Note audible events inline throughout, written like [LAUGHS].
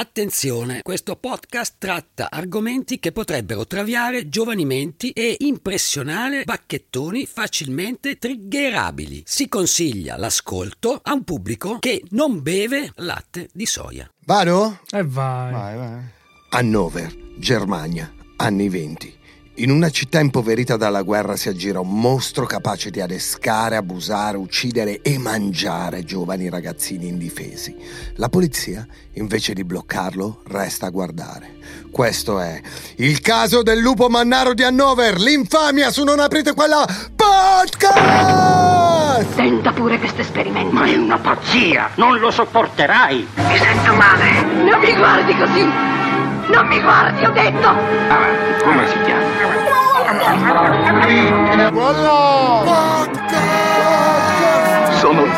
Attenzione, questo podcast tratta argomenti che potrebbero traviare giovani menti e impressionare bacchettoni facilmente triggerabili. Si consiglia l'ascolto a un pubblico che non beve latte di soia. Vado? E vai. Vai, vai. Hannover, Germania, anni 20. In una città impoverita dalla guerra si aggira un mostro capace di adescare, abusare, uccidere e mangiare giovani ragazzini indifesi. La polizia, invece di bloccarlo, resta a guardare. Questo è il caso del lupo mannaro di Hannover, l'infamia su Non aprite quella podcast! Tenta pure questo esperimento. Ma è una pazzia! Non lo sopporterai! Mi sento male. Non mi guardi così. Non mi guardi, ho detto. Avanti, come si chiama? Sono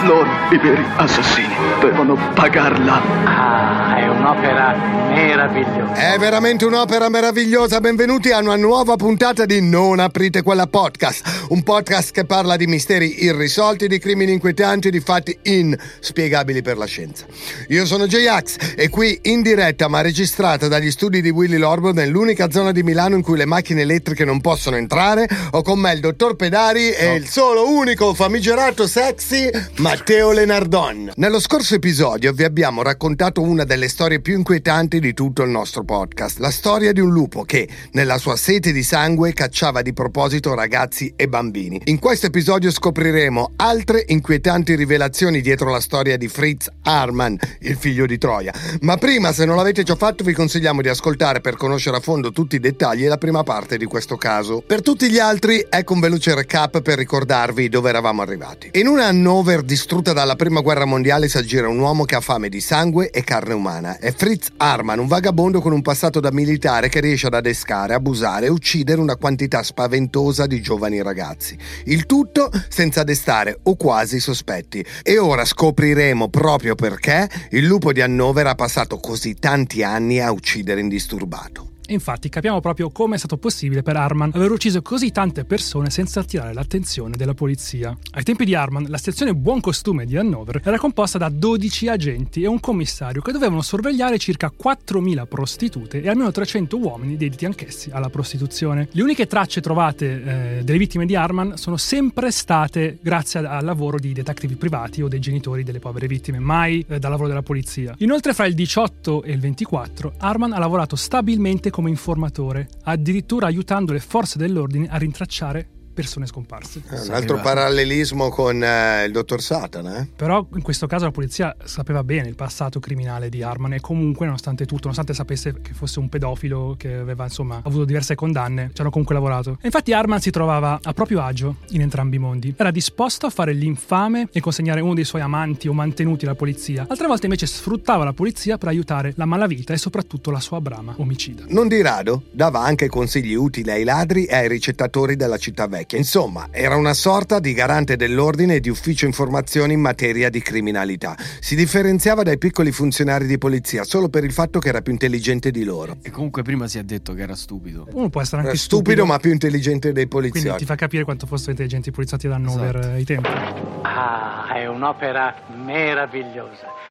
loro i veri assassini. Devono pagarla. Ah, è un'opera meravigliosa. È veramente un'opera meravigliosa. Benvenuti a una nuova puntata di Non aprite quella podcast. Un podcast che parla di misteri irrisolti, di crimini inquietanti, di fatti inspiegabili per la scienza. Io sono J-Ax e qui in diretta, ma registrata dagli studi di Willy Lorbo, nell'unica zona di Milano in cui le macchine elettriche non possono entrare, ho con me il dottor Pedari e il solo unico famigerato sexy Matteo Lenardon. Nello scorso episodio vi abbiamo raccontato una delle storie più inquietanti di tutto il nostro podcast, la storia di un lupo che, nella sua sete di sangue, cacciava di proposito ragazzi e bambini. In questo episodio scopriremo altre inquietanti rivelazioni dietro la storia di Fritz Harman, il figlio di Troia. Ma prima, se non l'avete già fatto, vi consigliamo di ascoltare per conoscere a fondo tutti i dettagli e la prima parte di questo caso. Per tutti gli altri, ecco un veloce recap per ricordarvi dove eravamo arrivati. In una Hannover distrutta dalla prima guerra mondiale si aggira un uomo che ha fame di sangue e carne umana. È Fritz Harman, un vagabondo con un passato da militare che riesce ad adescare, abusare e uccidere una quantità spaventosa di giovani ragazzi. Il tutto senza destare o quasi sospetti. E ora scopriremo proprio perché il lupo di Hannover ha passato così tanti anni a uccidere indisturbato. E infatti capiamo proprio come è stato possibile per Harman aver ucciso così tante persone senza attirare l'attenzione della polizia. Ai tempi di Harman, la sezione Buon Costume di Hannover era composta da 12 agenti e un commissario che dovevano sorvegliare circa 4.000 prostitute e almeno 300 uomini dediti anch'essi alla prostituzione. Le uniche tracce trovate eh, delle vittime di Harman sono sempre state grazie al lavoro di detective privati o dei genitori delle povere vittime, mai eh, dal lavoro della polizia. Inoltre fra il 18 e il 24 Harman ha lavorato stabilmente come informatore, addirittura aiutando le forze dell'ordine a rintracciare persone scomparse. È un altro parallelismo con eh, il dottor Satana, eh? Però in questo caso la polizia sapeva bene il passato criminale di Harman e comunque nonostante tutto, nonostante sapesse che fosse un pedofilo che aveva insomma avuto diverse condanne, ci hanno comunque lavorato. E infatti Harman si trovava a proprio agio in entrambi i mondi. Era disposto a fare l'infame e consegnare uno dei suoi amanti o mantenuti alla polizia. Altre volte invece sfruttava la polizia per aiutare la malavita e soprattutto la sua brama omicida. Non di rado dava anche consigli utili ai ladri e ai ricettatori della città vecchia. Insomma, era una sorta di garante dell'ordine e di ufficio informazioni in materia di criminalità. Si differenziava dai piccoli funzionari di polizia solo per il fatto che era più intelligente di loro. E comunque prima si è detto che era stupido. Uno può essere anche Era stupido, ma più intelligente dei Quindi poliziotti. ti fa capire quanto fossero intelligenti i poliziotti Hannover Esatto. eh, ai tempi. Ah, è un'opera meravigliosa.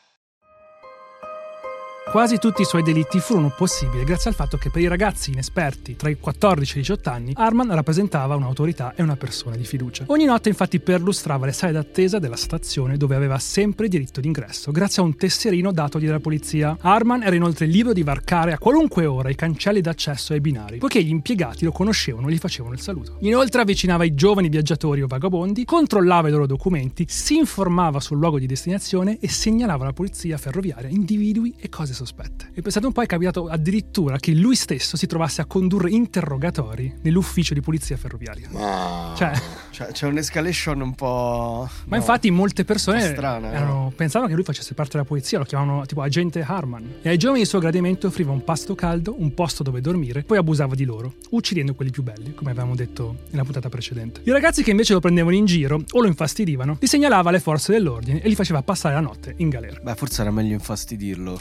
Quasi tutti i suoi delitti furono possibili grazie al fatto che per i ragazzi inesperti tra i 14 e i 18 anni Arman rappresentava un'autorità e una persona di fiducia. Ogni notte infatti perlustrava le sale d'attesa della stazione dove aveva sempre diritto d'ingresso grazie a un tesserino datogli dalla polizia. Arman era inoltre libero di varcare a qualunque ora i cancelli d'accesso ai binari, poiché gli impiegati lo conoscevano e gli facevano il saluto. Inoltre avvicinava i giovani viaggiatori o vagabondi, controllava i loro documenti, si informava sul luogo di destinazione e segnalava alla polizia ferroviaria individui e cose sospette. E pensate un po', è capitato addirittura che lui stesso si trovasse a condurre interrogatori nell'ufficio di polizia ferroviaria. Ma... Cioè, Cioè, c'è un'escalation un po'. ma infatti molte persone strana, erano- pensavano che lui facesse parte della polizia, lo chiamavano tipo agente Harman. E ai giovani del suo gradimento offriva un pasto caldo, un posto dove dormire, poi abusava di loro, uccidendo quelli più belli, come avevamo detto nella puntata precedente. I ragazzi che invece lo prendevano in giro o lo infastidivano, li segnalava alle forze dell'ordine e li faceva passare la notte in galera. Beh, forse era meglio infastidirlo.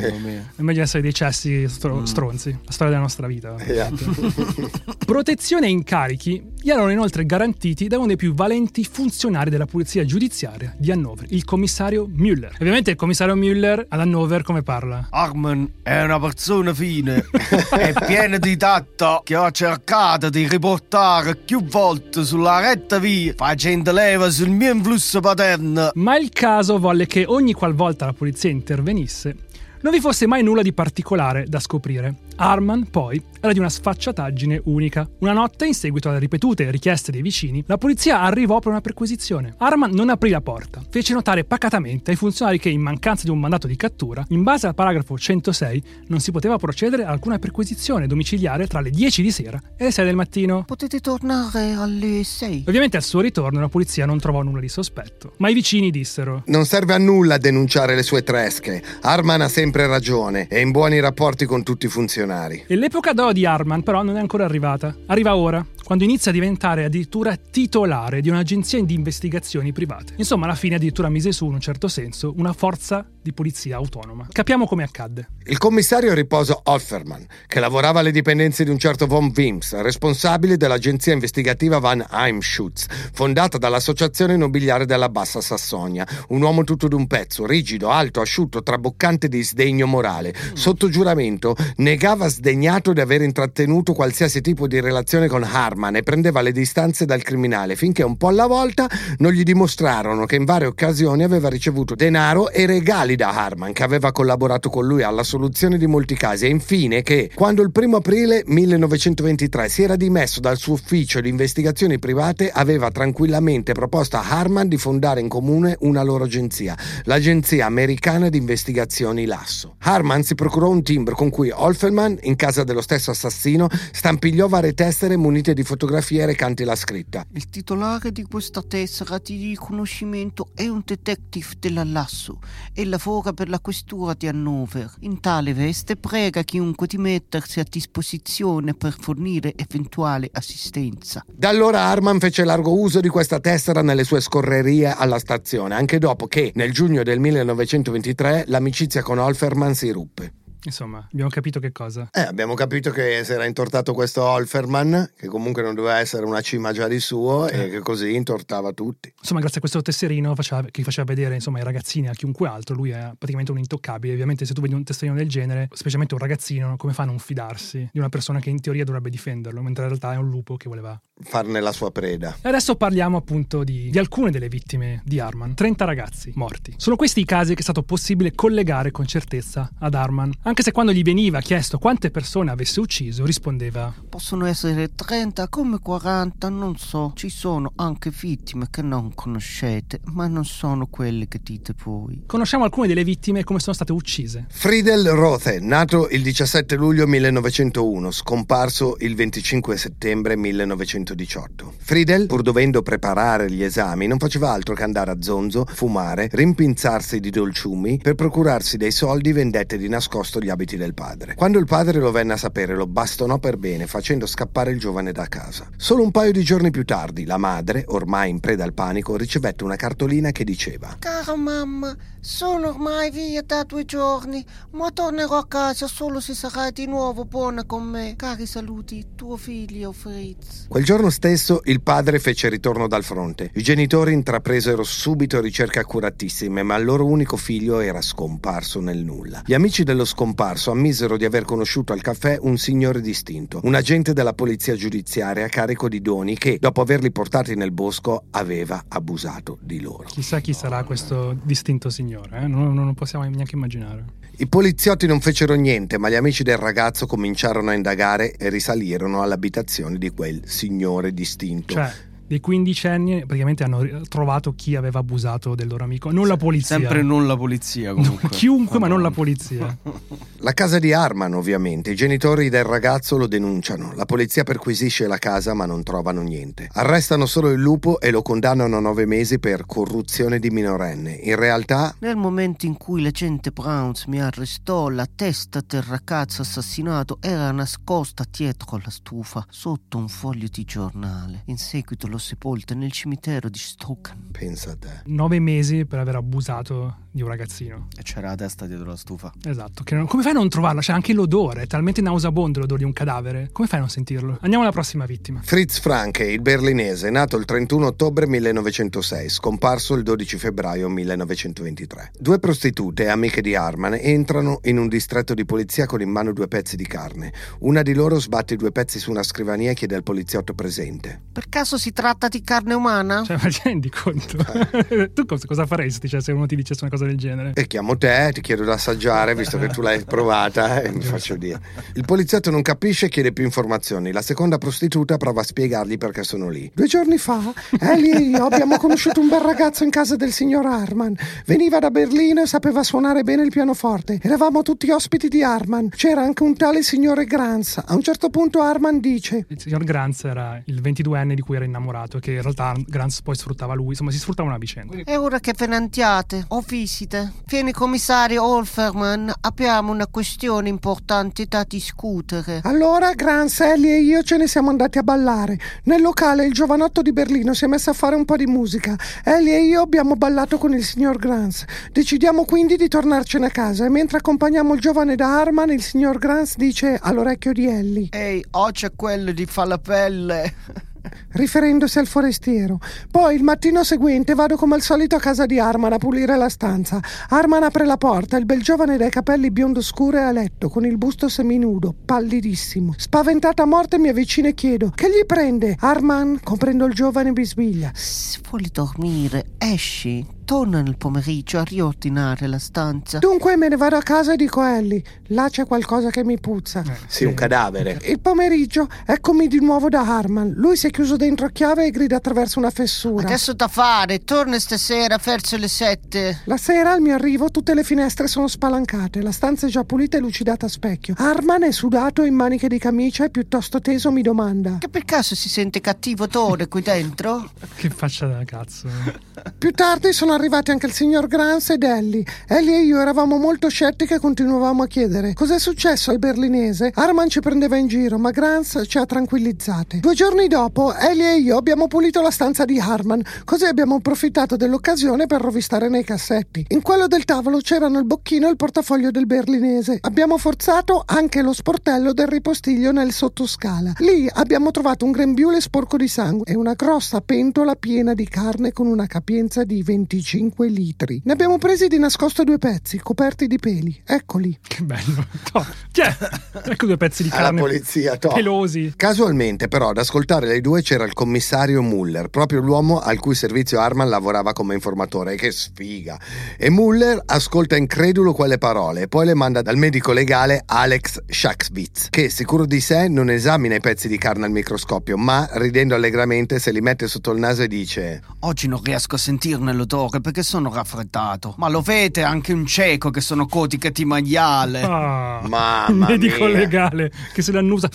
Secondo me. È meglio essere dei cessi stro- stronzi, la storia della nostra vita. Esatto. [LAUGHS] Protezione e incarichi gli erano inoltre garantiti da uno dei più valenti funzionari della polizia giudiziaria di Hannover, il commissario Müller. Ovviamente il commissario Müller ad Hannover come parla? Arman è una persona fine, [LAUGHS] è piena di tatto che ho cercato di riportare più volte sulla retta via, facendo leva sul mio influsso paterno. Ma il caso volle che ogni qualvolta la polizia intervenisse, non vi fosse mai nulla di particolare da scoprire. Arman, poi, era di una sfacciataggine unica. Una notte, in seguito alle ripetute richieste dei vicini, la polizia arrivò per una perquisizione. Arman non aprì la porta, fece notare pacatamente ai funzionari che, in mancanza di un mandato di cattura, in base al paragrafo 106, non si poteva procedere a alcuna perquisizione domiciliare tra le 10 di sera e le 6 del mattino. Potete tornare alle 6. Ovviamente al suo ritorno la polizia non trovò nulla di sospetto, ma i vicini dissero Non serve a nulla denunciare le sue tresche. Arman ha sempre ragione e in buoni rapporti con tutti i funzionari. E l'epoca d'oro di Harman però non è ancora arrivata. Arriva ora, quando inizia a diventare addirittura titolare di un'agenzia di investigazioni private. Insomma, alla fine addirittura mise su, in un certo senso, una forza di polizia autonoma. Capiamo come accadde. Il commissario riposo Offerman, che lavorava alle dipendenze di un certo von Wims, responsabile dell'agenzia investigativa Van Heimschutz, fondata dall'Associazione Nobiliare della Bassa Sassonia. Un uomo tutto d'un pezzo, rigido, alto, asciutto, traboccante di sdegno morale. Sotto giuramento negava sdegnato di aver intrattenuto qualsiasi tipo di relazione con Harman e prendeva le distanze dal criminale finché un po' alla volta non gli dimostrarono che in varie occasioni aveva ricevuto denaro e regali da Harman, che aveva collaborato con lui alla soluzione di molti casi e infine che quando il primo aprile 1923 si era dimesso dal suo ufficio di investigazioni private aveva tranquillamente proposto a Harman di fondare in comune una loro agenzia, l'Agenzia Americana di Investigazioni Lasso. Harman si procurò un timbro con cui Olferman, in casa dello stesso assassino, stampigliò varie tessere munite di fotografie recanti la scritta Il titolare di questa tessera di riconoscimento è un detective della Lasso e lavora per la questura di Hannover. In tale veste prega chiunque di mettersi a disposizione per fornire eventuale assistenza. Da allora Harman fece largo uso di questa tessera nelle sue scorrerie alla stazione, anche dopo che, nel giugno del 1923, l'amicizia con Olferman si ruppe. Insomma, abbiamo capito che cosa. Eh, abbiamo capito che si era intortato questo Olferman, che comunque non doveva essere una cima già di suo, e che così intortava tutti. Insomma, grazie a questo tesserino faceva- che faceva vedere insomma, ai ragazzini e a chiunque altro, lui è praticamente un intoccabile. Ovviamente, se tu vedi un tesserino del genere, specialmente un ragazzino, come fa a non fidarsi di una persona che in teoria dovrebbe difenderlo, mentre in realtà è un lupo che voleva. Farne la sua preda. E adesso parliamo appunto di, di alcune delle vittime di Arman: 30 ragazzi morti. Sono questi i casi che è stato possibile collegare con certezza ad Arman, anche se quando gli veniva chiesto quante persone avesse ucciso, rispondeva: Possono essere 30 come 40, non so. Ci sono anche vittime che non conoscete, ma non sono quelle che dite voi. Conosciamo alcune delle vittime e come sono state uccise. Friedel Rothe, nato il 17 luglio 1901, scomparso il 25 settembre 1918. Friedel, pur dovendo preparare gli esami, non faceva altro che andare a zonzo, fumare, rimpinzarsi di dolciumi per procurarsi dei soldi vendette di nascosto gli abiti del padre. Quando il padre lo venne a sapere, lo bastonò per bene, facendo scappare il giovane da casa. Solo un paio di giorni più tardi, la madre, ormai in preda al panico, ricevette una cartolina che diceva Cara mamma, Sono ormai via da due giorni, ma tornerò a casa solo se sarai di nuovo buona con me. Cari saluti, tuo figlio Fritz. Quel giorno stesso il padre fece ritorno dal fronte. I genitori intrapresero subito ricerche accuratissime, ma il loro unico figlio era scomparso nel nulla. Gli amici dello scomparso ammisero di aver conosciuto al caffè un signore distinto, un agente della polizia giudiziaria a carico di Doni che, dopo averli portati nel bosco, aveva abusato di loro. Chissà chi sarà questo distinto signore, eh? non, non lo possiamo neanche immaginare. I poliziotti non fecero niente, ma gli amici del ragazzo cominciarono a indagare e risalirono all'abitazione di quel signore distinto. Cioè, dei quindicenni praticamente hanno trovato chi aveva abusato del loro amico, non la polizia. Sempre non la polizia comunque. [LAUGHS] Chiunque, ma non la polizia. [LAUGHS] La casa di Arman, ovviamente. I genitori del ragazzo lo denunciano. La polizia perquisisce la casa, ma non trovano niente. Arrestano solo il lupo e lo condannano a nove mesi per corruzione di minorenne. In realtà, Nel momento in cui l'agente Browns mi arrestò, la testa del ragazzo assassinato era nascosta dietro la stufa, sotto un foglio di giornale. In seguito l'ho sepolta nel cimitero di Stoken. pensa a te. Nove mesi per aver abusato di un ragazzino. E c'era la testa dietro la stufa. Esatto. Che non- come fai a non trovarlo? C'è anche l'odore, è talmente nauseabondo l'odore di un cadavere. Come fai a non sentirlo? Andiamo alla prossima vittima. Fritz Franke, il berlinese, nato il 31 ottobre 1906, scomparso il 12 febbraio 1923. Due prostitute, amiche di Arman, entrano in un distretto di polizia con in mano due pezzi di carne. Una di loro sbatte i due pezzi su una scrivania e chiede al poliziotto presente. Per caso si tratta di carne umana? Cioè, ma ti rendi conto? [LAUGHS] tu cosa, cosa faresti cioè, se uno ti dicesse una cosa del genere? E chiamo te, ti chiedo da assaggiare, visto che tu l'hai provata, e mi faccio dire. Il poliziotto non capisce e chiede più informazioni. La seconda prostituta prova a spiegargli perché sono lì. Due giorni fa, Ellie e io abbiamo conosciuto un bel ragazzo in casa del signor Harman. Veniva da Berlino e sapeva suonare bene il pianoforte. Eravamo tutti ospiti di Harman. C'era anche un tale signore Granz. A un certo punto Harman dice: Il signor Granz era il 22enne di cui era innamorato, che in realtà Granz poi sfruttava lui, insomma si sfruttava una vicenda. E ora che ve ne andiate o visite, vieni commissario Olferman, abbiamo una questione importante da discutere. Allora Granz, Ellie e io ce ne siamo andati a ballare. Nel locale il giovanotto di Berlino si è messo a fare un po' di musica. Ellie e io abbiamo ballato con il signor Granz. Decidiamo quindi di tornarcene a casa e mentre accompagniamo il giovane da Harman, il signor Granz dice all'orecchio di Ellie. Ehi, oh c'è quello di Falapelle. Riferendosi al forestiero. Poi il mattino seguente vado come al solito a casa di Arman a pulire la stanza. Arman apre la porta, il bel giovane dai capelli biondo scuro è a letto, con il busto seminudo, pallidissimo. Spaventata a morte mi avvicino e chiedo: Che gli prende? Arman, comprendo il giovane, bisbiglia. Se vuoi dormire, esci. Torna nel pomeriggio a riordinare la stanza. Dunque me ne vado a casa e dico a Ellie: Là c'è qualcosa che mi puzza. Sì, un cadavere. Il pomeriggio eccomi di nuovo da Harman. Lui si è chiuso dentro a chiave e grida attraverso una fessura. Adesso da fare, torna stasera verso le sette. La sera al mio arrivo tutte le finestre sono spalancate, la stanza è già pulita e lucidata a specchio. Harman è sudato in maniche di camicia e piuttosto teso mi domanda. Che per caso si sente cattivo odore qui dentro? Che faccia da cazzo. Più tardi sono arrivati anche il signor Grans ed Ellie. Ellie e io eravamo molto scettiche e continuavamo a chiedere cos'è successo al berlinese. Harman ci prendeva in giro, ma Grans ci ha tranquillizzate. Due giorni dopo, Ellie e io abbiamo pulito la stanza di Harman, così abbiamo approfittato dell'occasione per rovistare nei cassetti. In quello del tavolo c'erano il bocchino e il portafoglio del berlinese. Abbiamo forzato anche lo sportello del ripostiglio nel sottoscala. Lì abbiamo trovato un grembiule sporco di sangue e una grossa pentola piena di carne con una capienza di 25 litri. Ne abbiamo presi di nascosto due pezzi, coperti di peli. Eccoli. Che bello. No, Tiè, ecco due pezzi di Alla carne polizia, top. pelosi. Casualmente, però, ad ascoltare le due c'era il commissario Muller, proprio l'uomo al cui servizio Arman lavorava come informatore. Che sfiga! E Muller ascolta incredulo quelle parole e poi le manda dal medico legale Alex Shaxbitz, che sicuro di sé non esamina i pezzi di carne al microscopio, ma ridendo allegramente se li mette sotto il naso e dice: Oggi non riesco a sentirne l'odore perché sono raffreddato. Ma lo vede anche un cieco che sono cotica di maiale. Ah, Mamma [LAUGHS] medico mia. legale che se l'annusa.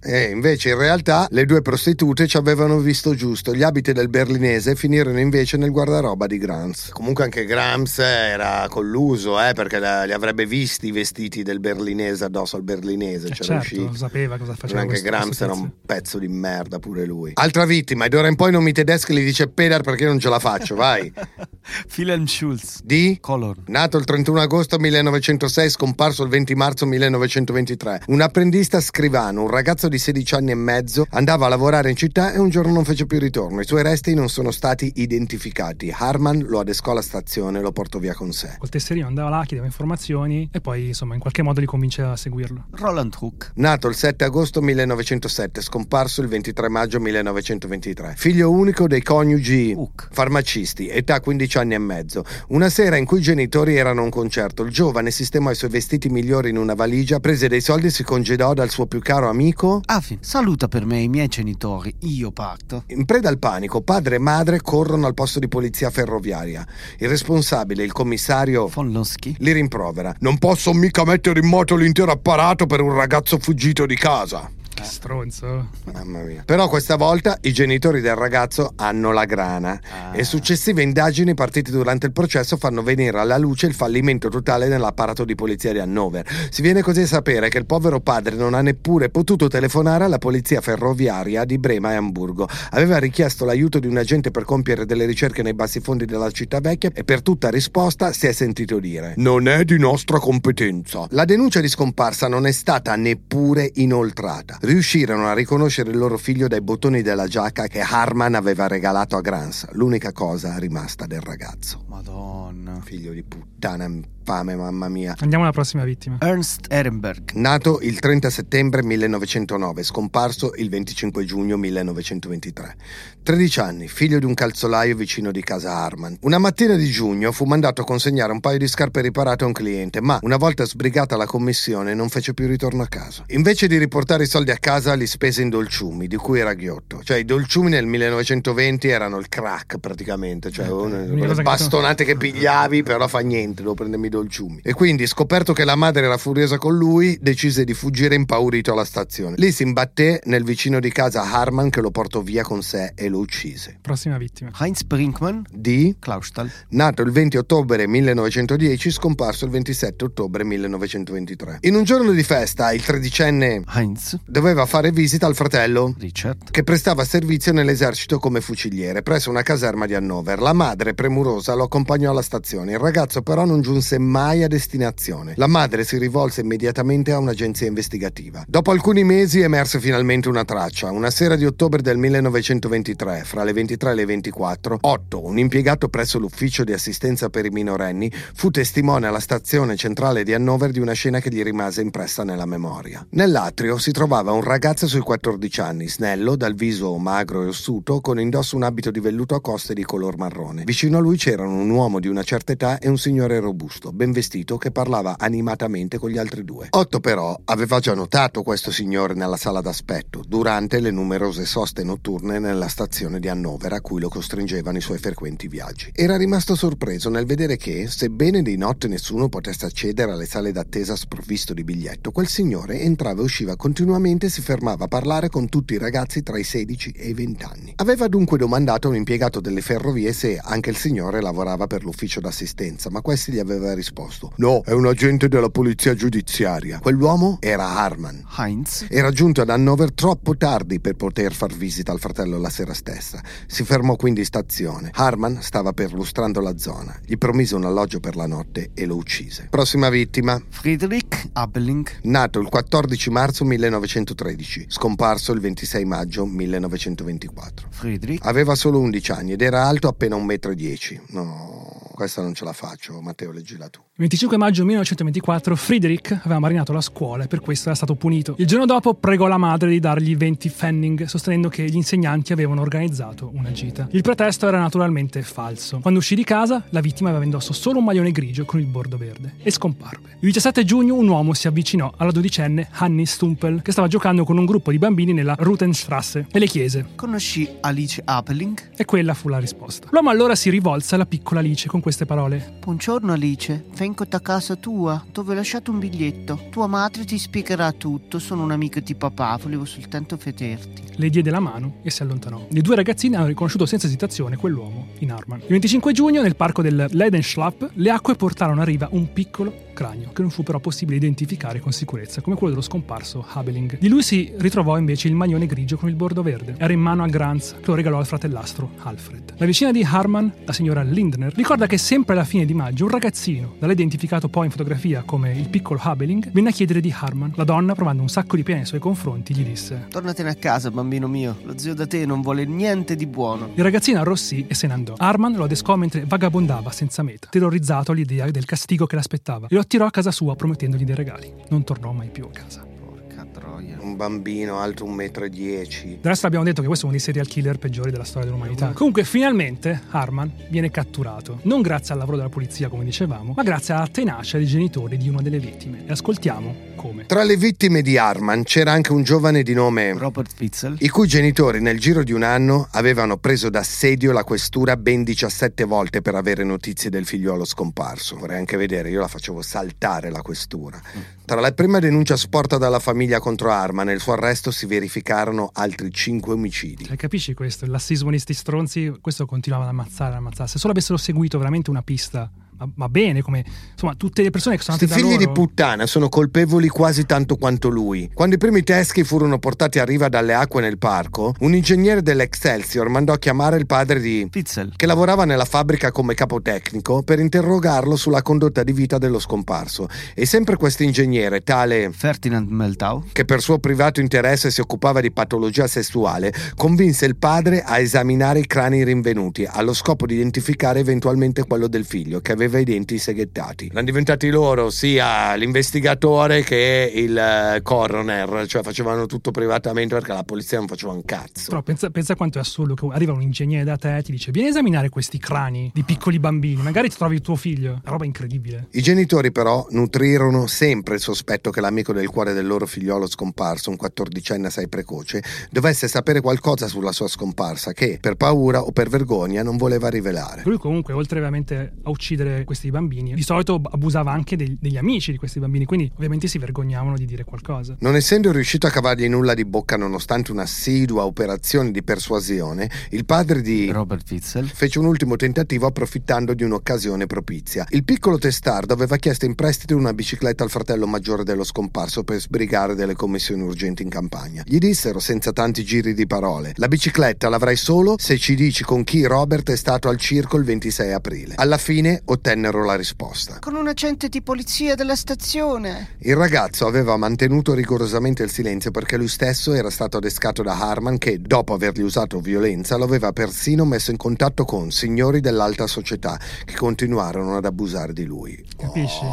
E invece in realtà le due prostitute ci avevano visto giusto. Gli abiti del berlinese finirono invece nel guardaroba di Grams. Comunque anche Grams era colluso, eh, perché la- li avrebbe visti i vestiti del berlinese addosso al berlinese. Eh, C'era certo, uscito. sapeva cosa faceva Anche Grams era un pezzo di merda pure lui. Altra vittima, e d'ora in poi non mi tedeschi gli dice pedar perché io non ce la faccio, vai. [LAUGHS] [LAUGHS] Wilhelm Schulz. Di? Colon. Nato il 31 agosto 1906, scomparso il 20 marzo 1923. Un apprendista scrivano, un ragazzo di 16 anni e mezzo, andava a lavorare in città e un giorno non fece più ritorno. I suoi resti non sono stati identificati. Harman lo adescò alla stazione e lo portò via con sé. Col tesserino andava là, chiedeva informazioni e poi insomma in qualche modo li convince a seguirlo. Roland Hook. Nato il 7 agosto 1907, scomparso il 23 maggio 1923. Figlio unico dei coniugi Hook. farmacisti, età 15 anni e mezzo. Una sera in cui i genitori erano a un concerto, il giovane sistemò i suoi vestiti migliori in una valigia, prese dei soldi e si congedò dal suo più caro amico. Afin, saluta per me i miei genitori. Io parto. In preda al panico, padre e madre corrono al posto di polizia ferroviaria. Il responsabile, il commissario, Von Loschi. li rimprovera. Non posso mica mettere in moto l'intero apparato per un ragazzo fuggito di casa. Che stronzo. Mamma mia. Però questa volta i genitori del ragazzo hanno la grana e successive indagini partite durante il processo fanno venire alla luce il fallimento totale nell'apparato di polizia di Hannover. Si viene così a sapere che il povero padre non ha neppure potuto telefonare alla polizia ferroviaria di Brema e Amburgo. Aveva richiesto l'aiuto di un agente per compiere delle ricerche nei bassi fondi della città vecchia e per tutta risposta si è sentito dire non è di nostra competenza. La denuncia di scomparsa non è stata neppure inoltrata. Riuscirono a riconoscere il loro figlio dai bottoni della giacca che Harman aveva regalato a Grans, l'unica cosa rimasta del ragazzo. Madonna. Figlio di puttana infame, mamma mia. Andiamo alla prossima vittima. Ernst Ehrenberg. Nato il 30 settembre 1909, scomparso il 25 giugno 1923. 13 anni, figlio di un calzolaio vicino di casa Harman. Una mattina di giugno fu mandato a consegnare un paio di scarpe riparate a un cliente, ma una volta sbrigata la commissione non fece più ritorno a casa. Invece di riportare i soldi a casa li spese in dolciumi, di cui era ghiotto. Cioè i dolciumi nel 1920 erano il crack praticamente, cioè una- l'unica quelle cosa che- bastonate che pigliavi, però fa niente, devo prendermi i dolciumi. E quindi, scoperto che la madre era furiosa con lui, decise di fuggire impaurito alla stazione. Lì si imbatté nel vicino di casa Harman che lo portò via con sé e lo uccise. Prossima vittima. Heinz Brinkmann. Di Klausthal. Nato il 20 ottobre 1910, scomparso il 27 ottobre 1923. In un giorno di festa, il tredicenne Heinz. doveva fare visita al fratello Richard. che prestava servizio nell'esercito come fuciliere presso una caserma di Hannover. La madre, premurosa, lo accompagnò alla stazione. Il ragazzo però non giunse mai a destinazione. La madre si rivolse immediatamente a un'agenzia investigativa. Dopo alcuni mesi emerse finalmente una traccia. Una sera di ottobre del 1923, fra le 23 e le 24, Otto, un impiegato presso l'ufficio di assistenza per i minorenni, fu testimone alla stazione centrale di Hannover di una scena che gli rimase impressa nella memoria. Nell'atrio si trovava un ragazzo sui 14 anni, snello, dal viso magro e ossuto, con indosso un abito di velluto a coste di color marrone. Vicino a lui c'erano un uomo di una certa età e un signore robusto, ben vestito, che parlava animatamente con gli altri due. Otto però aveva già notato questo signore nella sala d'aspetto, durante le numerose soste notturne nella stazione di Hannover a cui lo costringevano i suoi frequenti viaggi. Era rimasto sorpreso nel vedere che, sebbene di notte nessuno potesse accedere alle sale d'attesa sprovvisto di biglietto, quel signore entrava e usciva continuamente e si fermava a parlare con tutti i ragazzi tra i 16 e i 20 anni. Aveva dunque domandato a un impiegato delle ferrovie se anche il signore lavorava per l'ufficio d'assistenza, ma questi gli aveva risposto: No, è un agente della polizia giudiziaria. Quell'uomo era Harman. Heinz. Era giunto ad Hannover troppo tardi per poter far visita al fratello la sera stessa. Si fermò quindi in stazione. Harman stava perlustrando la zona. Gli promise un alloggio per la notte e lo uccise. Prossima vittima. Friedrich Abeling. Nato il 14 marzo 1913, scomparso il 26 maggio 1924. Friedrich. Aveva solo 11 anni ed era alto appena 1,10 m. No, questa non ce la faccio. Matteo, leggila tu. Il 25 maggio 1924 Friedrich aveva marinato la scuola e per questo era stato punito. Il giorno dopo pregò la madre di dargli 20 pfennig, sostenendo che gli insegnanti avevano organizzato una gita. Il pretesto era naturalmente falso. Quando uscì di casa, la vittima aveva indosso solo un maglione grigio con il bordo verde e scomparve. Il 17 giugno un uomo si avvicinò alla dodicenne Hanni Stumpel, che stava giocando con un gruppo di bambini nella Rutenstrasse, e le chiese. Conosci Alice Abeling? E quella fu la risposta. L'uomo allora si rivolse alla piccola Alice con queste parole. Buongiorno Alice, vengo vengo da casa tua, dove ho lasciato un biglietto. Tua madre ti spiegherà tutto, sono un'amica di papà, volevo soltanto vederti. Le diede la mano e si allontanò. Le due ragazzine hanno riconosciuto senza esitazione quell'uomo in Arman. Il 25 giugno, nel parco del Leidenschlapp, le acque portarono a riva un piccolo cranio, che non fu però possibile identificare con sicurezza, come quello dello scomparso Habeling. Di lui si ritrovò invece il maglione grigio con il bordo verde. Era in mano a Granz, che lo regalò al fratellastro Alfred. La vicina di Harman, la signora Lindner, ricorda che sempre alla fine di maggio un ragazzino, da lei identificato poi in fotografia come il piccolo Habeling, venne a chiedere di Harman. La donna, provando un sacco di pena nei suoi confronti, gli disse: Tornatene a casa, bambino mio. Lo zio da te non vuole niente di buono. Il ragazzino arrossì e se ne andò. Harman lo adescò mentre vagabondava senza meta, terrorizzato all'idea del castigo che l'aspettava, e lo attirò a casa sua promettendogli dei regali. Non tornò mai più a casa. Porca troia. Un bambino alto un metro e dieci. Del resto abbiamo detto che questo è uno dei serial killer peggiori della storia dell'umanità. Comunque, finalmente Harman viene catturato. Non grazie al lavoro della polizia, come dicevamo, ma grazie alla tenacia dei genitori di una delle vittime. E ascoltiamo come. Tra le vittime di Harman c'era anche un giovane di nome Robert Fitzel. i cui genitori nel giro di un anno avevano preso d'assedio la questura ben 17 volte per avere notizie del figliuolo scomparso. Vorrei anche vedere, io la facevo saltare la questura. Tra la prima denuncia sporta dalla famiglia contro Harman e il suo arresto si verificarono altri 5 omicidi. Cioè, capisci questo? Lassismo di sti stronzi, questo continuava ad ammazzare, ad ammazzare. Se solo avessero seguito veramente una pista, ma, ma bene, come insomma, tutte le persone che sono andate da figli loro... di puttana sono colpevoli quasi tanto quanto lui. Quando i primi teschi furono portati a riva dalle acque nel parco, un ingegnere dell'Excelsior mandò a chiamare il padre di Fitzel. che lavorava nella fabbrica come capotecnico per interrogarlo sulla condotta di vita dello scomparso. E sempre questo ingegnere, tale Ferdinand Meltau. che per suo privato interesse si occupava di patologia sessuale, convinse il padre a esaminare i crani rinvenuti, allo scopo di identificare eventualmente quello del figlio, che aveva i denti seghettati. Erano diventati loro sia l'investigatore che il eh, coroner, cioè facevano tutto privatamente perché la polizia non faceva un cazzo. Però pensa, pensa quanto è assurdo che arriva un ingegnere da te e ti dice vieni a esaminare questi crani di piccoli bambini, magari ti trovi tuo figlio. È una roba incredibile. I genitori però nutrirono sempre il sospetto che l'amico del cuore del loro figliolo scomparso, un quattordicenne assai precoce, dovesse sapere qualcosa sulla sua scomparsa che, per paura o per vergogna, non voleva rivelare. Lui comunque, oltre ovviamente a uccidere questi bambini, di solito abusava anche dei- degli amici di questi bambini, quindi ovviamente si vergognavano di dire qualcosa. Non essendo riuscito a cavargli nulla di bocca nonostante un'assidua operazione di persuasione, il padre di Robert Fitzel. fece un ultimo tentativo approfittando di un'occasione propizia. Il piccolo testardo aveva chiesto in prestito una bicicletta al fratello maggiore dello scomparso per sbrigare delle commissioni urgenti in campagna. Gli dissero senza tanti giri di parole: La bicicletta l'avrai solo se ci dici con chi Robert è stato al circo il 26 aprile. Alla fine ottennero la risposta. Con un agente di polizia della stazione. Il ragazzo aveva mantenuto rigorosamente il silenzio perché lui stesso era stato adescato da Harman che, dopo avergli usato violenza, lo aveva persino messo in contatto con signori dell'alta società che continuarono ad abusare di lui. Capisci?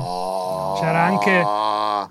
C'era anche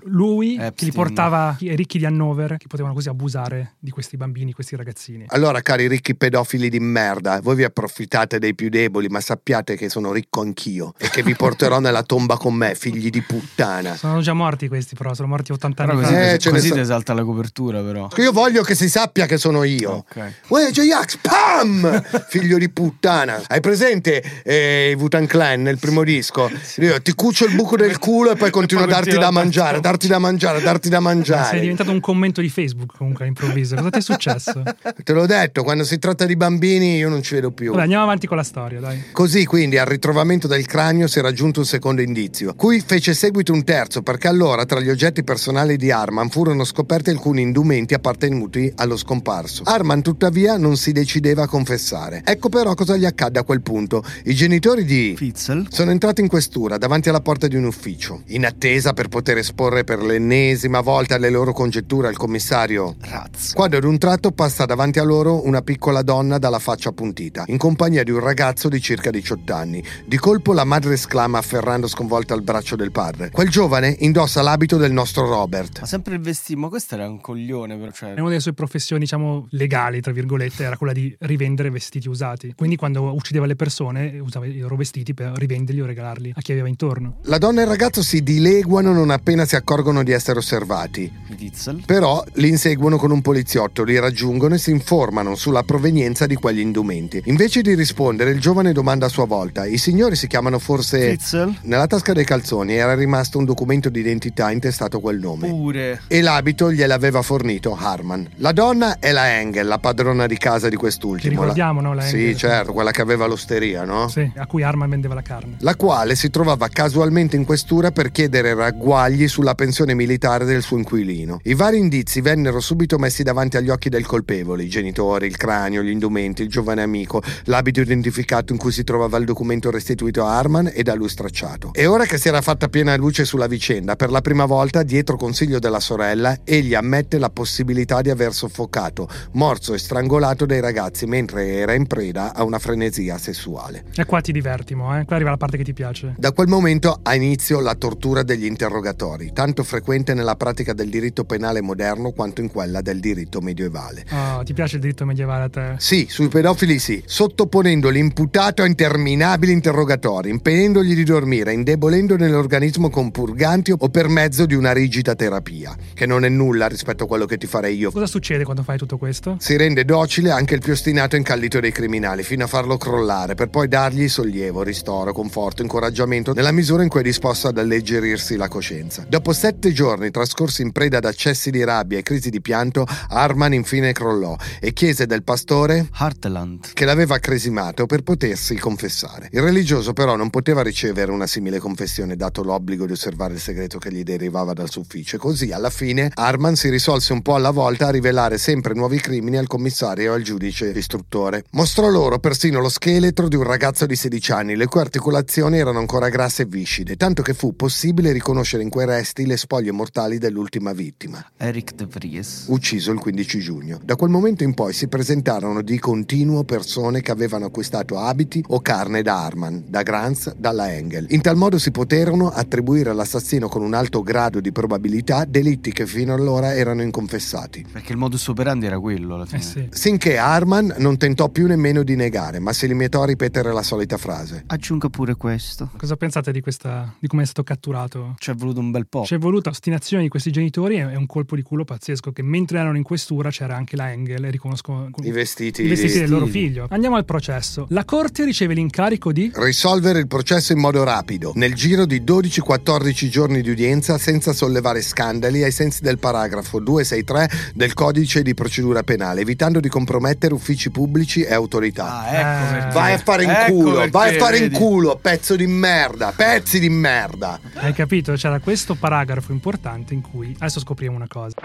lui che li Epstein. portava i ricchi di Hannover che potevano così abusare di questi bambini, questi ragazzini. Allora, cari ricchi pedofili di merda, voi vi approfittate dei più deboli, ma sappiate che sono ricco anch'io e che vi porterò nella tomba con me, figli di puttana. Sono già morti questi, però sono morti 80 Però anni così, fa. Eh, ne così so- ti esalta la copertura, però. Io voglio che si sappia che sono io. Ok. Uè, J-Ax, pam! [LAUGHS] Figlio di puttana. Hai presente eh, i Wutan Clan nel primo disco? Io ti cucio il buco del culo e poi continuo a darti da a mangiare, darti da mangiare, darti da Ma sei mangiare. diventato un commento di Facebook comunque all'improvviso. Cosa ti è successo? Te l'ho detto, quando si tratta di bambini io non ci vedo più. Vabbè, andiamo avanti con la storia, dai. Così quindi al ritrovamento del cranio si era raggiunto un secondo indizio, cui fece seguito un terzo perché allora tra gli oggetti personali di Arman furono scoperti alcuni indumenti appartenuti allo scomparso. Arman tuttavia non si decideva a confessare. Ecco però cosa gli accadde a quel punto. I genitori di Fitzel. sono entrati in questura davanti alla porta di un ufficio, in attesa per poter esporre per l'ennesima volta le loro congetture al commissario Raz. quando ad un tratto passa davanti a loro una piccola donna dalla faccia appuntita, in compagnia di un ragazzo di circa 18 anni. Di colpo la madre esclama afferrando sconvolta il braccio del padre. Quel giovane indossa l'abito del nostro Robert. Ma sempre il vestito, ma questo era un coglione, però. Cioè, È una delle sue professioni, diciamo, legali, tra virgolette, era quella di rivendere vestiti usati. Quindi quando uccideva le persone, usava i loro vestiti per rivenderli o regalarli a chi aveva intorno. La donna e il ragazzo si dileguano non appena si accorgono di essere osservati. Witzel. Però li inseguono con un poliziotto, li raggiungono e si informano sulla provenienza di quegli indumenti. Invece di rispondere, il giovane domanda a sua volta: I signori si chiamano forse. Witzel. Nella tasca dei calzoni era rimasto un documento d'identità intestato quel nome. Pure. E l'abito gliel'aveva fornito Harman. La donna è la Engel, la padrona di casa di Ci quest'ultimo. La- ricordiamo, no? La Sì, Engel? certo, quella che aveva l'osteria, no? Sì, a cui Arman vendeva la carne. La quale si trovava casualmente in questura per chiedere ragguagli sulla pensione militare del suo inquilino. I vari indizi vennero subito messi davanti agli occhi del colpevole: i genitori, il cranio, gli indumenti, il giovane amico, l'abito identificato in cui si trovava il documento restituito a Arman e da lui stracciato. E ora che si era fatta piena luce sulla vicenda, per la prima volta, dietro consiglio della sorella, egli ammette la possibilità di aver soffocato, morso e strangolato dei ragazzi mentre era in preda a una frenesia sessuale. E qua ti diverti, mo, eh? Qua arriva la parte che ti piace. Da quel momento ha inizio la tortura degli interrogatori, tanto frequente nella pratica del diritto penale moderno quanto in quella del diritto medievale. Oh, ti piace il diritto medievale a te? Sì, sui pedofili sì, sottoponendo l'imputato a interminabili interrogatori, impedendogli di dormire, indebolendo nell'organismo con purganti o per mezzo di una rigida terapia, che non è nulla rispetto a quello che ti farei io. Cosa succede quando fai tutto questo? Si rende docile anche il più ostinato e incallito dei criminali, fino a farlo crollare, per poi dargli sollievo, ristoro, conforto, incoraggiamento, nella misura in cui è disposto ad alleggerirsi la coscienza. Dopo sette giorni trascorsi in preda ad accessi di rabbia e crisi di pianto, Arman infine crollò e chiese del pastore Harteland. che l'aveva cresimato per potersi confessare. Il religioso però non poteva ricevere una simile confessione dato l'obbligo di osservare il segreto che gli derivava dal suo ufficio così alla fine Arman si risolse un po' alla volta a rivelare sempre nuovi crimini al commissario e al giudice istruttore. Mostrò loro persino lo scheletro di un ragazzo di 16 anni le cui articolazioni erano ancora grasse e viscide, tanto che fu possibile riconoscere in quei resti le spoglie mortali dell'ultima vittima Eric de Vries. ucciso il 15 giugno. Da quel momento in poi si presentarono di continuo persone che avevano acquistato abiti o carne da Arman, da Granz, dalla Engel. In tal modo si poterono attribuire all'assassino con un alto grado di probabilità delitti che fino allora erano inconfessati. Perché il modus operandi era quello alla fine. Eh sì. Sinché Arman non tentò più nemmeno di negare, ma si limitò a ripetere la solita frase. Aggiunga pure questo. Cosa pensate di questa. di come è stato catturato? Ci è voluto un bel po'. C'è voluta ostinazione di questi genitori e è un colpo di culo pazzesco che mentre erano in questura c'era anche la Engel e riconosco I vestiti, i vestiti del loro figlio. Andiamo al processo. La corte riceve l'incarico di Risolvere il processo in modo rapido, nel giro di 12-14 giorni di udienza senza sollevare scandali ai sensi del paragrafo 263 del codice di procedura penale, evitando di compromettere uffici pubblici e autorità. Ah, ecco perché. Vai a fare in Ecco culo, perché, vai a fare in vedi? culo, pezzo di merda, pezzi di merda. Hai capito? C'era questo paragrafo importante in cui adesso scopriamo una cosa.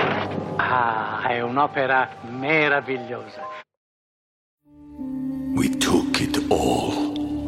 Ah, è un'opera meravigliosa. We took it all.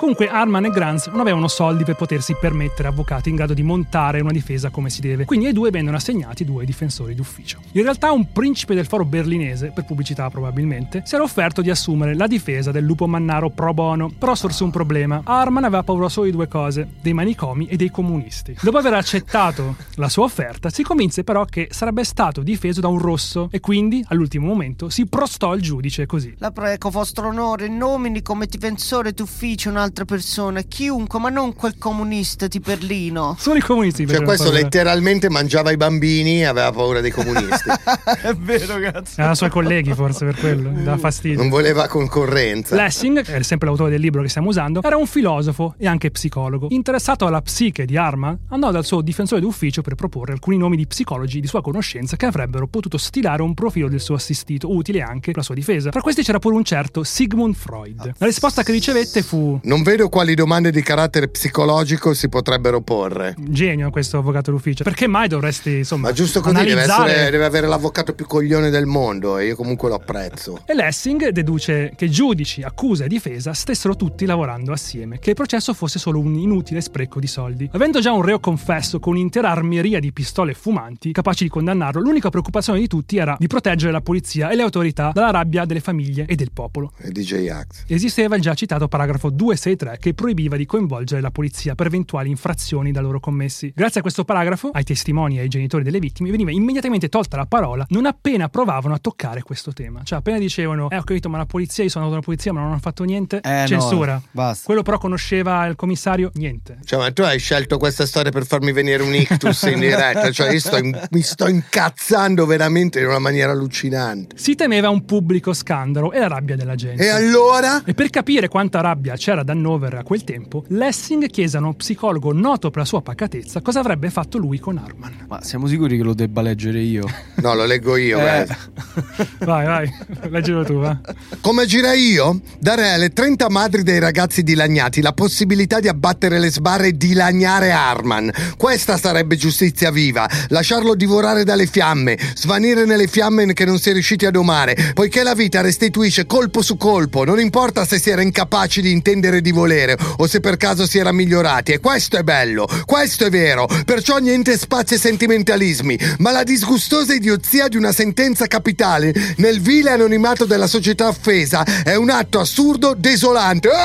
Comunque Arman e Granz non avevano soldi per potersi permettere avvocati in grado di montare una difesa come si deve, quindi ai due vennero assegnati due difensori d'ufficio. In realtà un principe del foro berlinese, per pubblicità probabilmente, si era offerto di assumere la difesa del lupo mannaro pro bono, però sorse un problema. Arman aveva paura solo di due cose, dei manicomi e dei comunisti. Dopo aver accettato la sua offerta, si convinse però che sarebbe stato difeso da un rosso e quindi, all'ultimo momento, si prostò al giudice così. La prego, vostro onore, nomini come difensore d'ufficio un altro un'altra persona, chiunque, ma non quel comunista di Berlino. Solo i comunisti. Cioè, questo letteralmente mangiava i bambini e aveva paura dei comunisti. [LAUGHS] È vero, cazzo. Era suoi colleghi, forse per quello. Dava fastidio. Non voleva concorrenza. Lessing, che è sempre l'autore del libro che stiamo usando, era un filosofo e anche psicologo. Interessato alla psiche di Arman, andò dal suo difensore d'ufficio per proporre alcuni nomi di psicologi di sua conoscenza che avrebbero potuto stilare un profilo del suo assistito, utile anche per la sua difesa. Tra questi c'era pure un certo Sigmund Freud. La risposta che ricevette fu: Non vedo quali domande di carattere psicologico si potrebbero porre. Genio questo avvocato d'ufficio. Perché mai dovresti, insomma, Ma giusto così deve, essere- deve avere l'avvocato più coglione del mondo e io comunque lo apprezzo. E Lessing deduce che giudici, accusa e difesa stessero tutti lavorando assieme, che il processo fosse solo un inutile spreco di soldi. Avendo già un reo confesso con un'intera armieria di pistole fumanti capaci di condannarlo, l'unica preoccupazione di tutti era di proteggere la polizia e le autorità dalla rabbia delle famiglie e del popolo. E DJ Axe. Esisteva il già citato paragrafo 263 che proibiva di coinvolgere la polizia per eventuali infrazioni da loro commessi. Grazie a questo paragrafo, ai testimoni e ai genitori delle vittime veniva immediatamente tolta la parola non appena provavano a toccare questo tema. Cioè, appena dicevano, eh, ho capito, ma la polizia, io sono andato alla polizia, ma non hanno fatto niente, Eh, no, censura. basta. Quello però conosceva il commissario, niente. Cioè, ma tu hai scelto questa storia per farmi venire un ictus in [LAUGHS] diretta. Cioè, io sto in- mi sto incazzando veramente in una maniera allucinante. Si temeva un pubblico scandalo e la rabbia della gente. E allora? E per capire quanta rabbia c'era Hannover a quel tempo, Lessing chiese a uno psicologo noto per la sua pacatezza cosa avrebbe fatto lui con Arman. Ma siamo sicuri che lo debba leggere io? [LAUGHS] No, lo leggo io, Eh. [LAUGHS] Vai, vai, leggilo tu, va. Come agirei io? Darei alle 30 madri dei ragazzi dilaniati la possibilità di abbattere le sbarre e dilaniare Arman. Questa sarebbe giustizia viva. Lasciarlo divorare dalle fiamme, svanire nelle fiamme che non si è riusciti a domare, poiché la vita restituisce colpo su colpo, non importa se si era incapaci di intendere e di volere o se per caso si era migliorati. E questo è bello, questo è vero. Perciò niente spazio ai sentimentalismi, ma la disgustosa idiozia di una sentenza capitale nel vile anonimato della società offesa è un atto assurdo, desolante. [LAUGHS]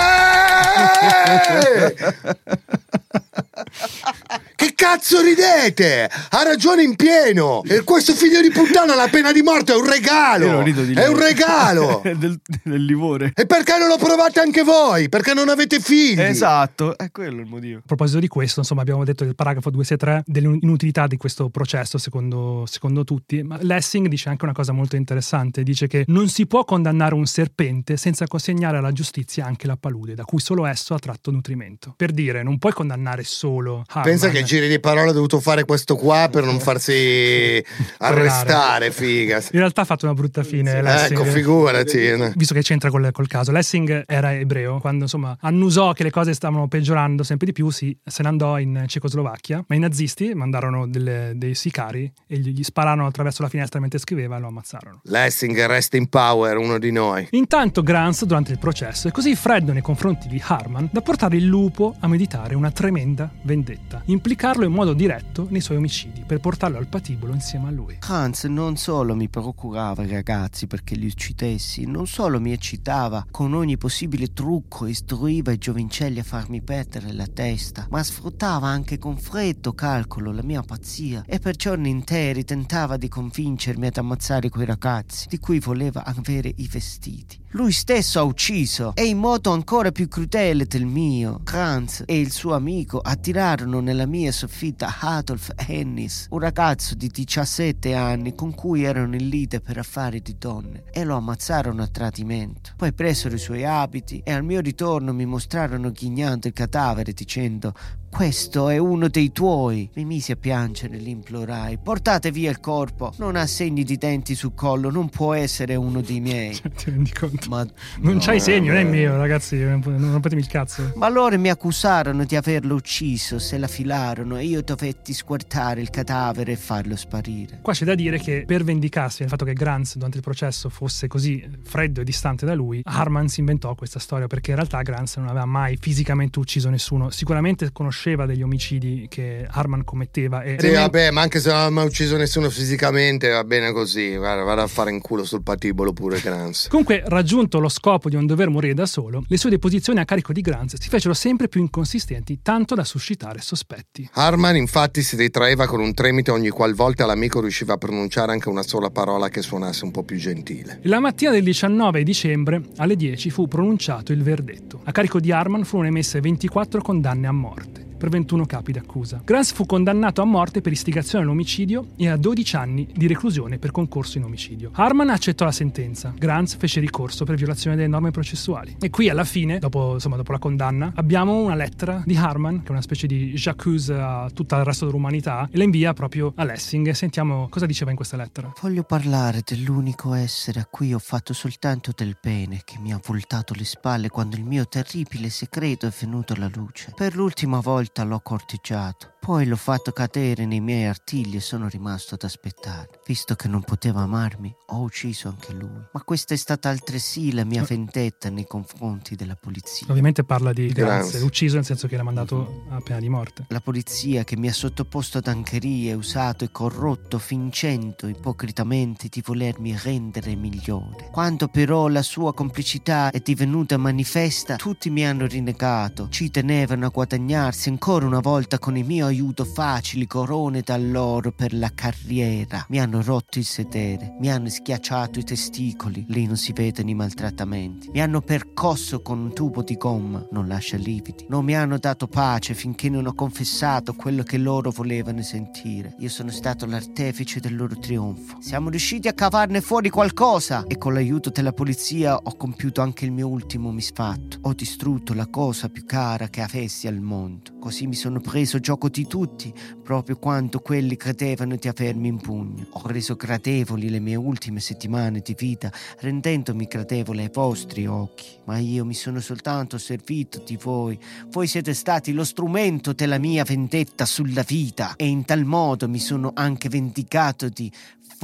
[LAUGHS] [LAUGHS] Che cazzo ridete? Ha ragione in pieno. E questo figlio di puttana la pena di morte è un regalo. rido di È un regalo. [LAUGHS] del, del livore. E perché non lo provate anche voi? Perché non avete figli? Esatto, è quello il motivo. A proposito di questo, insomma, abbiamo detto del paragrafo 263 dell'inutilità di questo processo, secondo, secondo tutti. Ma Lessing dice anche una cosa molto interessante: dice che non si può condannare un serpente senza consegnare alla giustizia anche la palude, da cui solo esso ha tratto nutrimento. Per dire, non puoi condannare solo Harman. Pensa che giri di parole ha dovuto fare questo qua per non farsi arrestare, figa. In realtà ha fatto una brutta fine. Lessing. Ecco, figurati. Visto che c'entra col, col caso, Lessing era ebreo, quando insomma annusò che le cose stavano peggiorando sempre di più, si, se ne andò in Cecoslovacchia, ma i nazisti mandarono delle- dei sicari e gli, gli spararono attraverso la finestra mentre scriveva e lo ammazzarono. Lessing, rest in power, uno di noi. Intanto Grants, durante il processo, è così freddo nei confronti di Harman da portare il lupo a meditare una tremenda vendetta, implicarlo in modo diretto nei suoi omicidi per portarlo al patibolo insieme a lui. Hans non solo mi procurava i ragazzi perché li uccidessi, non solo mi eccitava con ogni possibile trucco e istruiva i giovincelli a farmi perdere la testa, ma sfruttava anche con freddo calcolo la mia pazzia e per giorni interi tentava di convincermi ad ammazzare quei ragazzi di cui voleva avere i vestiti. Lui stesso ha ucciso e in modo ancora più crudele del mio. Kranz e il suo amico attirarono nella mia soffitta Adolf Hennis, un ragazzo di 17 anni con cui erano in lite per affari di donne e lo ammazzarono a tradimento. Poi presero i suoi abiti e al mio ritorno mi mostrarono ghignando il cadavere dicendo questo è uno dei tuoi. Mi misi a piangere e li implorai. Portate via il corpo. Non ha segni di denti sul collo. Non può essere uno dei miei. [LAUGHS] Ti rendi conto? Ma Non c'hai no, segno, non è eh. mio, ragazzi, non non rompetemi il cazzo. Ma loro mi accusarono di averlo ucciso, se la filarono e io dovetti squartare il cadavere e farlo sparire. Qua c'è da dire che per vendicarsi del fatto che Grants durante il processo fosse così freddo e distante da lui, Harman si inventò questa storia perché in realtà Grants non aveva mai fisicamente ucciso nessuno. Sicuramente conosceva conosceva degli omicidi che Harman commetteva e Sì, vabbè, ma anche se non ha mai ucciso nessuno fisicamente, va bene così. Vado a fare in culo sul patibolo pure Grans. [LAUGHS] Comunque, raggiunto lo scopo di non dover morire da solo, le sue deposizioni a carico di Grants si fecero sempre più inconsistenti, tanto da suscitare sospetti. Harman infatti si ritraeva con un tremito ogni qualvolta l'amico riusciva a pronunciare anche una sola parola che suonasse un po' più gentile. La mattina del 19 dicembre, alle 10, fu pronunciato il verdetto. A carico di Harman furono emesse 24 condanne a morte per 21 capi d'accusa. Grants fu condannato a morte per istigazione all'omicidio e a 12 anni di reclusione per concorso in omicidio. Harman accettò la sentenza. Grants fece ricorso per violazione delle norme processuali. E qui alla fine, dopo, insomma, dopo la condanna, abbiamo una lettera di Harman, che è una specie di j'accuse a tutto il resto dell'umanità, e la invia proprio a Lessing. Sentiamo cosa diceva in questa lettera. Voglio parlare dell'unico essere a cui ho fatto soltanto del bene, che mi ha voltato le spalle quando il mio terribile segreto è venuto alla luce. Per l'ultima volta l'ho corteggiato. Poi l'ho fatto cadere nei miei artigli e sono rimasto ad aspettare. Visto che non poteva amarmi, ho ucciso anche lui. Ma questa è stata altresì la mia vendetta nei confronti della polizia. Ovviamente parla di Grants. ucciso nel senso che l'ha mandato a pena di morte. La polizia che mi ha sottoposto ad ancherie, usato e corrotto fingendo ipocritamente di volermi rendere migliore. Quando però la sua complicità è divenuta manifesta, tutti mi hanno rinnegato, ci tenevano a guadagnarsi ancora una volta con il mio aiuto facili corone dall'oro per la carriera. Mi hanno rotto il sedere, mi hanno schiacciato i testicoli, lì non si vedono i maltrattamenti. Mi hanno percosso con un tubo di gomma, non lascia lividi. Non mi hanno dato pace finché non ho confessato quello che loro volevano sentire. Io sono stato l'artefice del loro trionfo. Siamo riusciti a cavarne fuori qualcosa e con l'aiuto della polizia ho compiuto anche il mio ultimo misfatto. Ho distrutto la cosa più cara che avessi al mondo. Così mi sono preso gioco di tutti, proprio quando quelli credevano di avermi in pugno. Ho reso gradevoli le mie ultime settimane di vita, rendendomi gradevole ai vostri occhi. Ma io mi sono soltanto servito di voi. Voi siete stati lo strumento della mia vendetta sulla vita e in tal modo mi sono anche vendicato di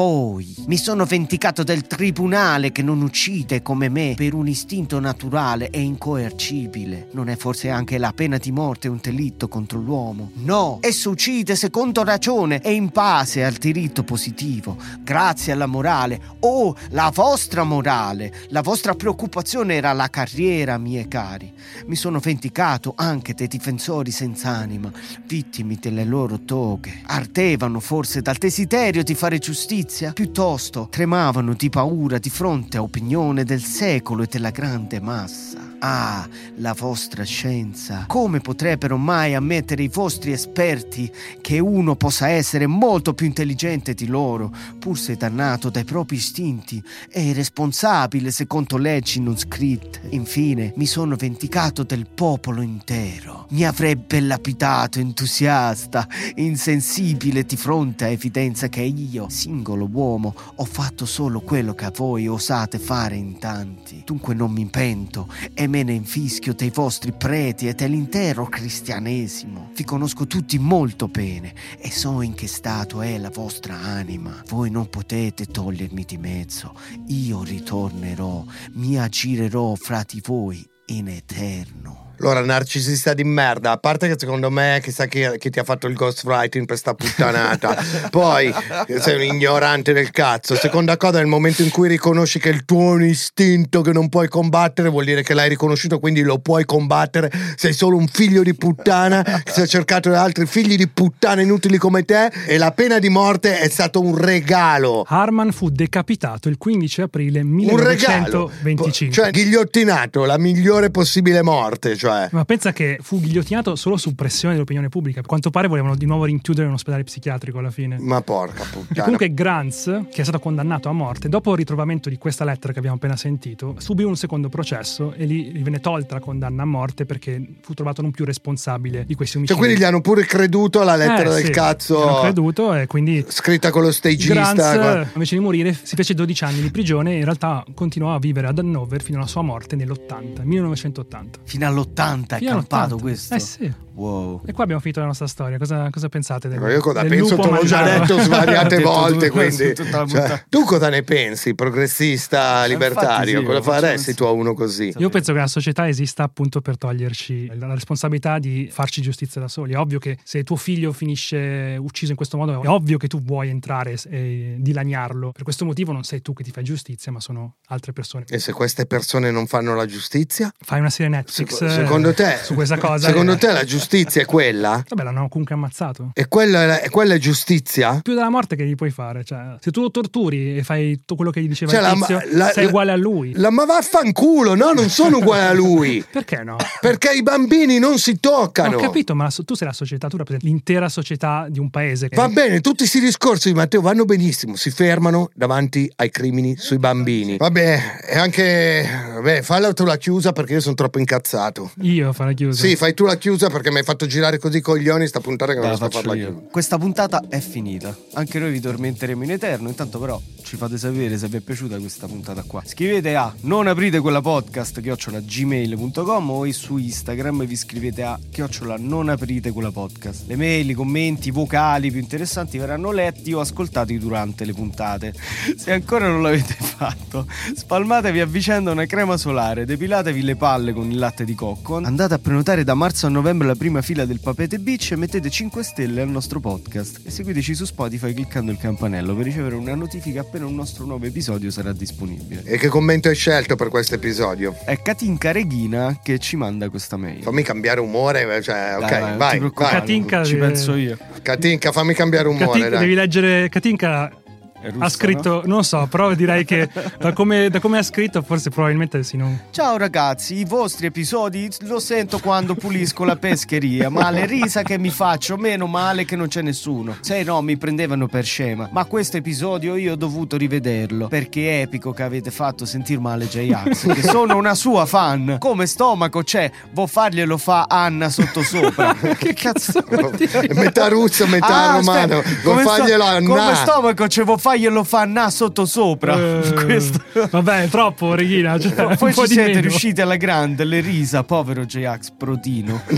voi. Mi sono vendicato del tribunale che non uccide come me per un istinto naturale e incoercibile. Non è forse anche la pena di morte un delitto contro l'uomo? No, esso uccide secondo ragione e in base al diritto positivo, grazie alla morale. Oh, la vostra morale, la vostra preoccupazione era la carriera, miei cari. Mi sono vendicato anche dei difensori senza anima, vittime delle loro toghe. Ardevano forse dal desiderio di fare giustizia, piuttosto tremavano di paura di fronte a opinione del secolo e della grande massa. Ah, la vostra scienza. Come potrebbero mai ammettere i vostri esperti che uno possa essere molto più intelligente di loro, pur se dannato dai propri istinti e irresponsabile secondo leggi non scritte? Infine, mi sono vendicato del popolo intero. Mi avrebbe lapidato entusiasta, insensibile di fronte a evidenza che io, singolo uomo, ho fatto solo quello che voi osate fare in tanti. Dunque non mi pento e me ne infischio dei vostri preti e dell'intero cristianesimo. Vi conosco tutti molto bene e so in che stato è la vostra anima. Voi non potete togliermi di mezzo. Io ritornerò, mi aggirerò fra di voi in eterno. Allora, narcisista di merda, a parte che secondo me chissà chi, chi ti ha fatto il ghostwriting per sta puttanata. [LAUGHS] Poi sei un ignorante del cazzo. Seconda cosa, nel momento in cui riconosci che il tuo istinto che non puoi combattere, vuol dire che l'hai riconosciuto, quindi lo puoi combattere. Sei solo un figlio di puttana che si è cercato da altri figli di puttana inutili come te e la pena di morte è stato un regalo. Harman fu decapitato il 15 aprile Un regalo. 1925. Cioè, ghigliottinato, la migliore possibile morte, cioè. Ma pensa che fu ghigliottinato solo su pressione dell'opinione pubblica. A quanto pare volevano di nuovo rinchiudere in un ospedale psichiatrico alla fine. Ma porca puttana. E comunque Grants, che è stato condannato a morte, dopo il ritrovamento di questa lettera che abbiamo appena sentito, subì un secondo processo e lì gli venne tolta la condanna a morte perché fu trovato non più responsabile di questi omicidi. Cioè, quindi gli hanno pure creduto alla lettera Eh, del sì, cazzo. hanno creduto e quindi Scritta con lo stagista. Guarda. invece di morire, si fece 12 anni di prigione e in realtà continuò a vivere ad Hannover fino alla sua morte nell'80, 1980. Fino all'80 è Fino campato all'80. questo. Eh sì. Wow. E qua abbiamo finito la nostra storia. Cosa, cosa pensate? Del, Ma io cosa del penso lupo te l'ho già detto svariate [LAUGHS] Detto volte, tu, [LAUGHS] quindi cioè, tu cosa ne pensi, progressista libertario? sì, cosa faresti tu a uno così? Io penso che la società esista appunto per toglierci la responsabilità di farci giustizia da soli. È ovvio che se tuo figlio finisce ucciso in questo modo, è ovvio che tu vuoi entrare e dilaniarlo. Per questo motivo non sei tu che ti fai giustizia, ma sono altre persone. E se queste persone non fanno la giustizia? Fai una serie Netflix Seco- secondo te? eh, su questa cosa. Secondo eh, te la giustizia [LAUGHS] è quella? Vabbè, l'hanno comunque ammazzato. E quella è, quella è giustizia? Più della morte che gli puoi fare. Cioè, se tu lo torturi e fai tutto quello che gli diceva Cioè, il la- tizio, la- sei la- uguale a lui. La, ma vaffanculo, no, non sono uguale a lui. [LAUGHS] Perché no? Perché i bambini non si toccano. Ho capito, ma tu sei la società, tu rappresenti l'intera società di un paese. Va bene, tutti questi discorsi di Matteo vanno benissimo, si fermano davanti ai crimini sui bambini. Vabbè, e anche. Vabbè, falla tu la chiusa perché io sono troppo incazzato. Io farò chiusa. Sì, fai tu la chiusa perché mi hai fatto girare così i coglioni sta puntata che non La riesco a farla io. Questa puntata è finita. Anche noi vi tormenteremo in eterno. Intanto, però, ci fate sapere se vi è piaciuta questa puntata qua. Scrivete a non aprite quella podcast chiocciola gmail.com o su Instagram vi scrivete a chiocciola non aprite quella podcast. Le mail, i commenti, i vocali più interessanti verranno letti o ascoltati durante le puntate. Se ancora non l'avete fatto, spalmatevi a vicenda una crema solare, depilatevi le palle con il latte di cocco, andate a prenotare da marzo a novembre la prima fila del Papete Beach e mettete 5 stelle al nostro podcast e seguiteci su Spotify cliccando il campanello per ricevere una notifica appena un nostro nuovo episodio sarà disponibile. E che commento hai scelto per questo episodio? È Katinka Reghina che ci manda questa mail. Fammi cambiare umore, cioè, ok, Dai, ti vai, vai. Katinka ci penso io. Katinka, fammi cambiare umore, Katinka, dai. devi leggere Katinka russa, ha scritto, non so, però direi che da come, da come ha scritto forse probabilmente sì, non... Ciao ragazzi, i vostri episodi lo sento quando pulisco la pescheria, ma le risa che mi faccio, meno male che non c'è nessuno. Se no mi prendevano per scema, ma questo episodio io ho dovuto rivederlo, perché è epico che avete fatto sentir male J-Ax, che sono una sua fan. Come stomaco c'è, vo farglielo fa Anna sottosopra. [LAUGHS] che cazzo vuol dire? [LAUGHS] Metà russo, metà Ah, romano. come farglielo sto- a Come stomaco c'è, vo farglielo fa Anna sottosopra. Eh, Questo... Vabbè, è troppo, Reghina. Cioè, Poi po' ci di siete meno. riusciti alla grande, le risa, povero J-Ax, Protino. [LAUGHS]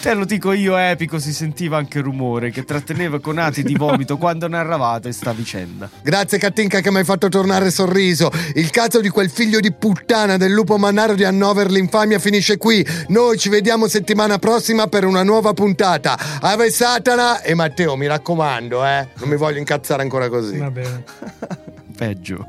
Te lo dico io, epico, si sentiva anche il rumore che tratteneva con ati di vomito quando narravate sta vicenda. Grazie Katinka che mi hai fatto tornare sorriso. Il caso di quel figlio di puttana del lupo mannaro di Hannover l'infamia finisce qui. Noi ci vediamo settimana prossima per una nuova puntata. Ave Satana e Matteo, mi raccomando, eh. Non mi voglio incazzare ancora così. Va bene. Peggio.